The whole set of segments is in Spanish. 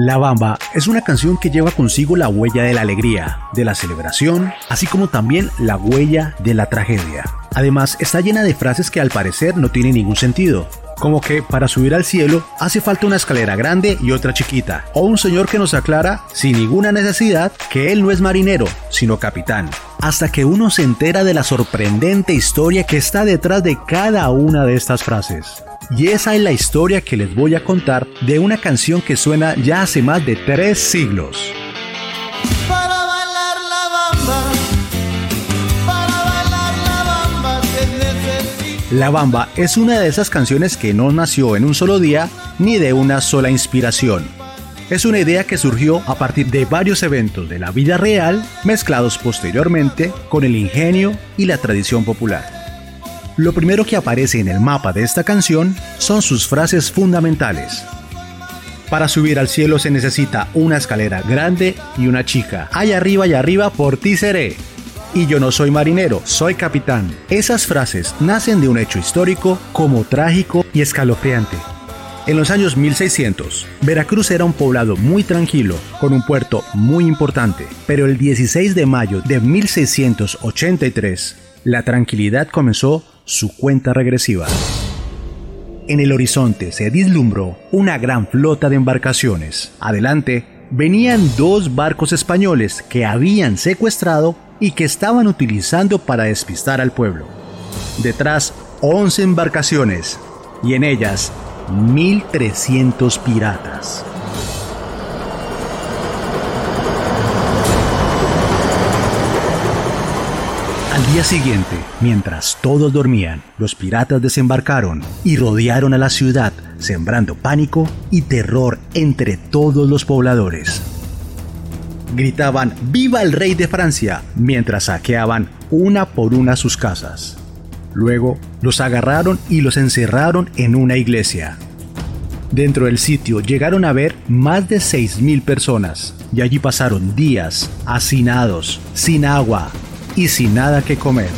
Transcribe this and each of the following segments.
La Bamba es una canción que lleva consigo la huella de la alegría, de la celebración, así como también la huella de la tragedia. Además, está llena de frases que al parecer no tienen ningún sentido, como que para subir al cielo hace falta una escalera grande y otra chiquita, o un señor que nos aclara, sin ninguna necesidad, que él no es marinero, sino capitán, hasta que uno se entera de la sorprendente historia que está detrás de cada una de estas frases. Y esa es la historia que les voy a contar de una canción que suena ya hace más de tres siglos. La Bamba es una de esas canciones que no nació en un solo día ni de una sola inspiración. Es una idea que surgió a partir de varios eventos de la vida real mezclados posteriormente con el ingenio y la tradición popular. Lo primero que aparece en el mapa de esta canción son sus frases fundamentales. Para subir al cielo se necesita una escalera grande y una chica. Allá arriba y arriba por ti seré. Y yo no soy marinero, soy capitán. Esas frases nacen de un hecho histórico como trágico y escalofriante. En los años 1600, Veracruz era un poblado muy tranquilo, con un puerto muy importante, pero el 16 de mayo de 1683, la tranquilidad comenzó su cuenta regresiva. En el horizonte se vislumbró una gran flota de embarcaciones. Adelante venían dos barcos españoles que habían secuestrado y que estaban utilizando para despistar al pueblo. Detrás, 11 embarcaciones y en ellas 1.300 piratas. Al día siguiente, mientras todos dormían, los piratas desembarcaron y rodearon a la ciudad, sembrando pánico y terror entre todos los pobladores. Gritaban ¡Viva el rey de Francia! mientras saqueaban una por una sus casas. Luego los agarraron y los encerraron en una iglesia. Dentro del sitio llegaron a ver más de 6.000 personas y allí pasaron días hacinados, sin agua, y sin nada que comer.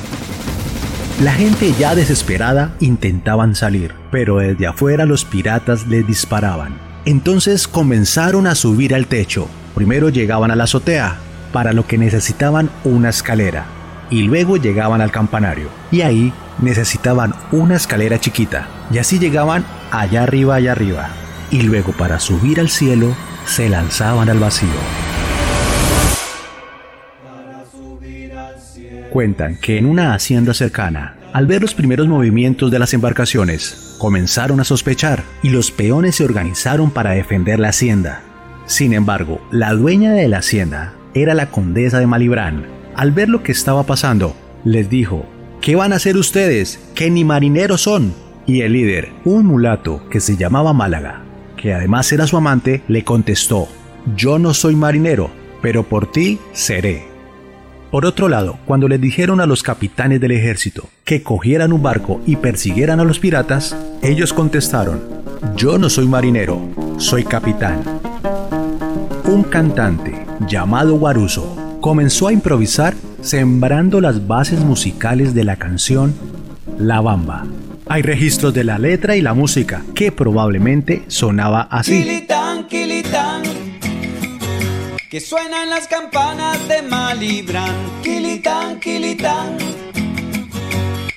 La gente ya desesperada intentaban salir, pero desde afuera los piratas les disparaban. Entonces comenzaron a subir al techo. Primero llegaban a la azotea, para lo que necesitaban una escalera, y luego llegaban al campanario, y ahí necesitaban una escalera chiquita, y así llegaban allá arriba, allá arriba, y luego para subir al cielo se lanzaban al vacío. Cuentan que en una hacienda cercana, al ver los primeros movimientos de las embarcaciones, comenzaron a sospechar y los peones se organizaron para defender la hacienda. Sin embargo, la dueña de la hacienda era la condesa de Malibrán. Al ver lo que estaba pasando, les dijo, ¿qué van a hacer ustedes? Que ni marineros son. Y el líder, un mulato que se llamaba Málaga, que además era su amante, le contestó, yo no soy marinero, pero por ti seré. Por otro lado, cuando les dijeron a los capitanes del ejército que cogieran un barco y persiguieran a los piratas, ellos contestaron, yo no soy marinero, soy capitán. Un cantante llamado Guaruso comenzó a improvisar sembrando las bases musicales de la canción La Bamba. Hay registros de la letra y la música que probablemente sonaba así. Que suenan las campanas de Malibran. Quilitán, quilitán,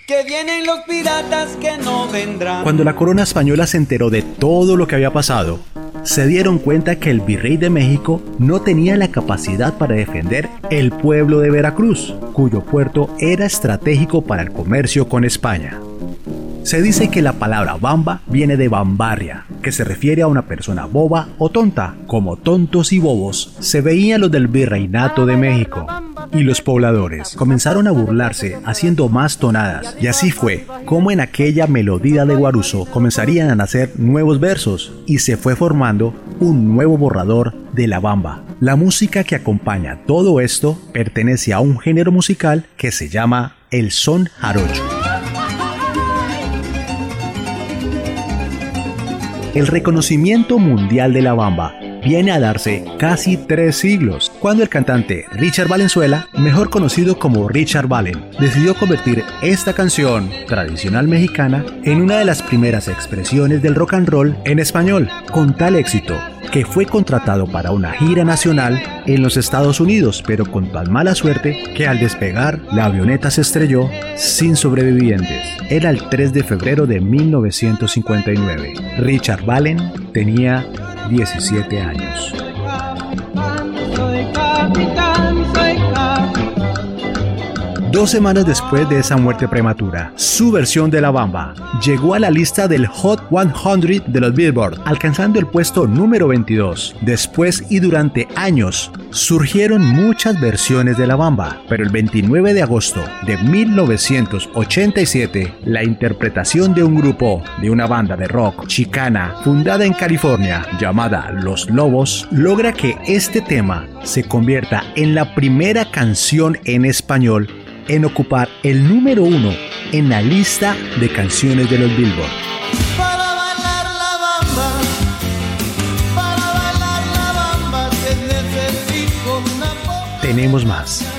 que vienen los piratas que no vendrán. Cuando la corona española se enteró de todo lo que había pasado, se dieron cuenta que el virrey de México no tenía la capacidad para defender el pueblo de Veracruz, cuyo puerto era estratégico para el comercio con España. Se dice que la palabra bamba viene de bambarria, que se refiere a una persona boba o tonta. Como tontos y bobos se veían los del virreinato de México. Y los pobladores comenzaron a burlarse haciendo más tonadas. Y así fue como en aquella melodía de Guaruso comenzarían a nacer nuevos versos y se fue formando un nuevo borrador de la bamba. La música que acompaña todo esto pertenece a un género musical que se llama el son jarocho. El reconocimiento mundial de la bamba. Viene a darse casi tres siglos, cuando el cantante Richard Valenzuela, mejor conocido como Richard Valen, decidió convertir esta canción tradicional mexicana en una de las primeras expresiones del rock and roll en español, con tal éxito que fue contratado para una gira nacional en los Estados Unidos, pero con tan mala suerte que al despegar la avioneta se estrelló sin sobrevivientes. Era el 3 de febrero de 1959. Richard Valen tenía 17 años. Dos semanas después de esa muerte prematura, su versión de La Bamba llegó a la lista del Hot 100 de los Billboard, alcanzando el puesto número 22. Después y durante años surgieron muchas versiones de La Bamba, pero el 29 de agosto de 1987, la interpretación de un grupo de una banda de rock chicana fundada en California llamada Los Lobos logra que este tema se convierta en la primera canción en español en ocupar el número uno en la lista de canciones de los Billboard. Para bailar la bamba, para bailar la bamba, Tenemos más.